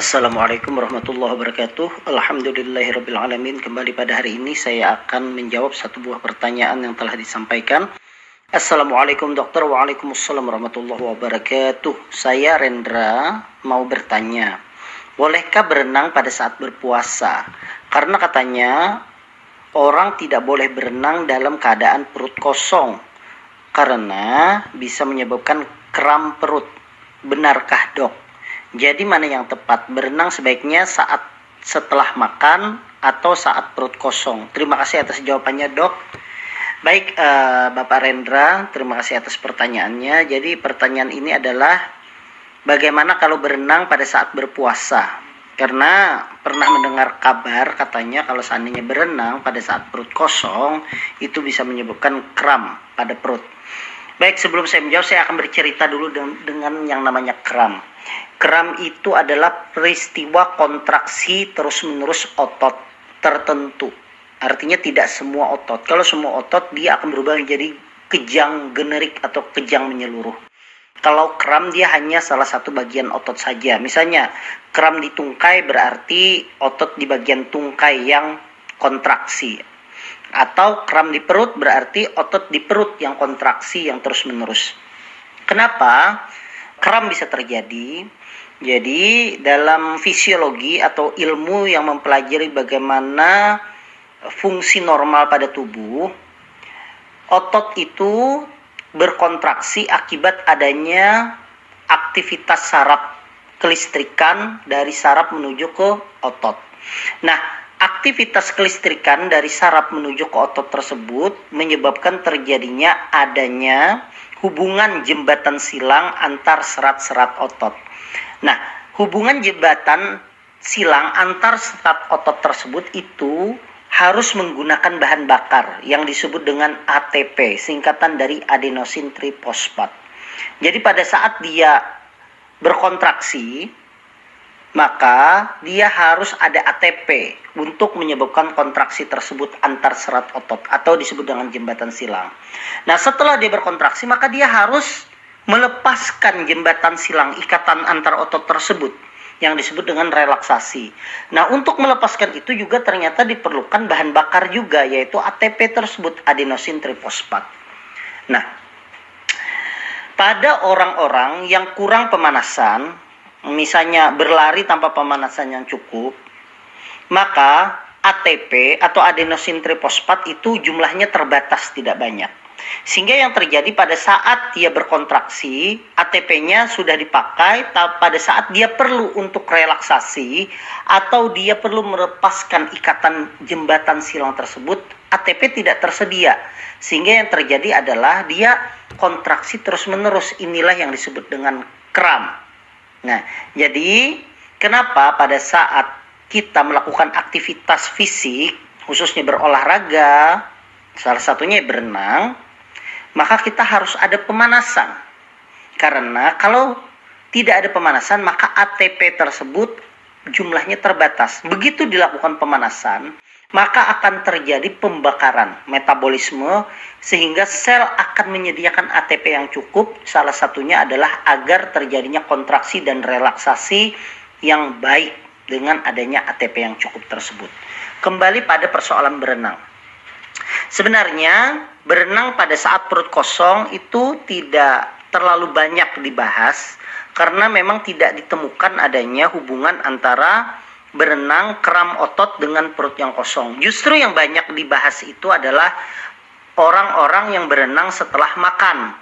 Assalamualaikum warahmatullahi wabarakatuh. Alhamdulillahirrabbilalamin Kembali pada hari ini saya akan menjawab satu buah pertanyaan yang telah disampaikan. Assalamualaikum dokter. Waalaikumsalam warahmatullahi wabarakatuh. Saya Rendra mau bertanya Bolehkah berenang pada saat berpuasa? Karena katanya orang tidak boleh berenang dalam keadaan perut kosong Karena bisa menyebabkan kram perut. Benarkah dok? Jadi mana yang tepat? Berenang sebaiknya saat setelah makan atau saat perut kosong? Terima kasih atas jawabannya, Dok. Baik, uh, Bapak Rendra, terima kasih atas pertanyaannya. Jadi pertanyaan ini adalah bagaimana kalau berenang pada saat berpuasa? Karena pernah mendengar kabar katanya kalau seandainya berenang pada saat perut kosong itu bisa menyebabkan kram pada perut. Baik, sebelum saya menjawab, saya akan bercerita dulu dengan, yang namanya kram. Kram itu adalah peristiwa kontraksi terus-menerus otot tertentu. Artinya tidak semua otot. Kalau semua otot, dia akan berubah menjadi kejang generik atau kejang menyeluruh. Kalau kram dia hanya salah satu bagian otot saja. Misalnya, kram di tungkai berarti otot di bagian tungkai yang kontraksi atau kram di perut berarti otot di perut yang kontraksi yang terus-menerus. Kenapa kram bisa terjadi? Jadi dalam fisiologi atau ilmu yang mempelajari bagaimana fungsi normal pada tubuh, otot itu berkontraksi akibat adanya aktivitas saraf kelistrikan dari saraf menuju ke otot. Nah, aktivitas kelistrikan dari saraf menuju ke otot tersebut menyebabkan terjadinya adanya hubungan jembatan silang antar serat-serat otot. Nah, hubungan jembatan silang antar serat otot tersebut itu harus menggunakan bahan bakar yang disebut dengan ATP, singkatan dari adenosin trifosfat. Jadi pada saat dia berkontraksi, maka dia harus ada ATP untuk menyebabkan kontraksi tersebut antar serat otot atau disebut dengan jembatan silang. Nah, setelah dia berkontraksi, maka dia harus melepaskan jembatan silang ikatan antar otot tersebut yang disebut dengan relaksasi. Nah, untuk melepaskan itu juga ternyata diperlukan bahan bakar juga yaitu ATP tersebut adenosin trifosfat. Nah, pada orang-orang yang kurang pemanasan misalnya berlari tanpa pemanasan yang cukup, maka ATP atau adenosin trifosfat itu jumlahnya terbatas tidak banyak. Sehingga yang terjadi pada saat dia berkontraksi, ATP-nya sudah dipakai pada saat dia perlu untuk relaksasi atau dia perlu melepaskan ikatan jembatan silang tersebut, ATP tidak tersedia. Sehingga yang terjadi adalah dia kontraksi terus-menerus. Inilah yang disebut dengan kram Nah, jadi kenapa pada saat kita melakukan aktivitas fisik, khususnya berolahraga, salah satunya berenang, maka kita harus ada pemanasan. Karena kalau tidak ada pemanasan, maka ATP tersebut jumlahnya terbatas. Begitu dilakukan pemanasan, maka akan terjadi pembakaran metabolisme sehingga sel akan menyediakan ATP yang cukup salah satunya adalah agar terjadinya kontraksi dan relaksasi yang baik dengan adanya ATP yang cukup tersebut. Kembali pada persoalan berenang. Sebenarnya berenang pada saat perut kosong itu tidak terlalu banyak dibahas karena memang tidak ditemukan adanya hubungan antara berenang kram otot dengan perut yang kosong. Justru yang banyak dibahas itu adalah orang-orang yang berenang setelah makan.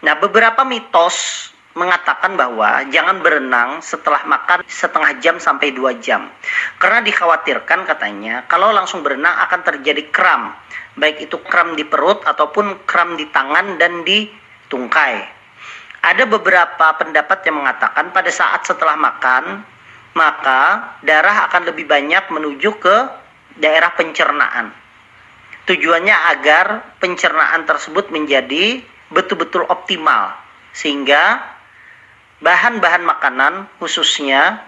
Nah, beberapa mitos mengatakan bahwa jangan berenang setelah makan setengah jam sampai dua jam. Karena dikhawatirkan katanya kalau langsung berenang akan terjadi kram. Baik itu kram di perut ataupun kram di tangan dan di tungkai. Ada beberapa pendapat yang mengatakan pada saat setelah makan maka darah akan lebih banyak menuju ke daerah pencernaan. Tujuannya agar pencernaan tersebut menjadi betul-betul optimal sehingga bahan-bahan makanan khususnya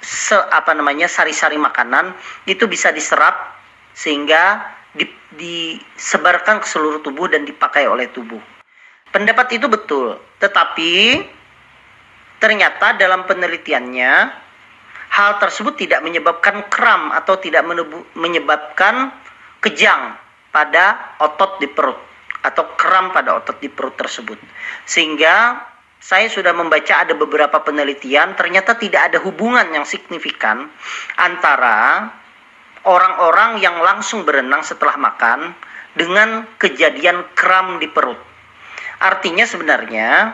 se apa namanya sari-sari makanan itu bisa diserap sehingga di, disebarkan ke seluruh tubuh dan dipakai oleh tubuh. Pendapat itu betul, tetapi ternyata dalam penelitiannya hal tersebut tidak menyebabkan kram atau tidak menyebabkan kejang pada otot di perut atau kram pada otot di perut tersebut. Sehingga saya sudah membaca ada beberapa penelitian ternyata tidak ada hubungan yang signifikan antara orang-orang yang langsung berenang setelah makan dengan kejadian kram di perut. Artinya sebenarnya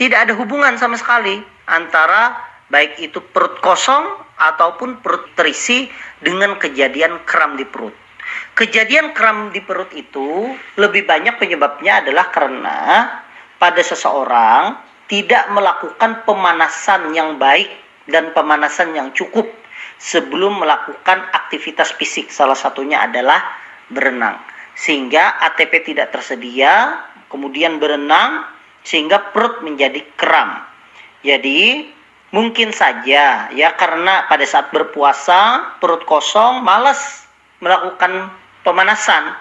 tidak ada hubungan sama sekali antara baik itu perut kosong ataupun perut terisi dengan kejadian kram di perut. Kejadian kram di perut itu lebih banyak penyebabnya adalah karena pada seseorang tidak melakukan pemanasan yang baik dan pemanasan yang cukup sebelum melakukan aktivitas fisik. Salah satunya adalah berenang. Sehingga ATP tidak tersedia, kemudian berenang sehingga perut menjadi kram. Jadi mungkin saja ya karena pada saat berpuasa perut kosong malas melakukan pemanasan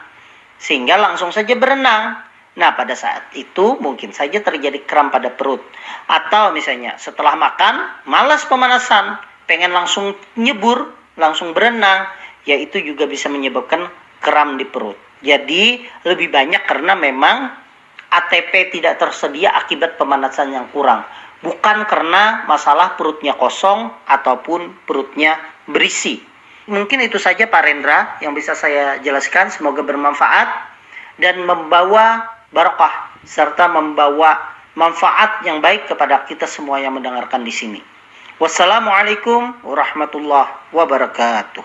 sehingga langsung saja berenang Nah, pada saat itu mungkin saja terjadi kram pada perut. Atau misalnya setelah makan, malas pemanasan, pengen langsung nyebur, langsung berenang, ya itu juga bisa menyebabkan kram di perut. Jadi, lebih banyak karena memang ATP tidak tersedia akibat pemanasan yang kurang. Bukan karena masalah perutnya kosong ataupun perutnya berisi. Mungkin itu saja Pak Rendra yang bisa saya jelaskan. Semoga bermanfaat dan membawa barokah serta membawa manfaat yang baik kepada kita semua yang mendengarkan di sini. Wassalamualaikum warahmatullahi wabarakatuh.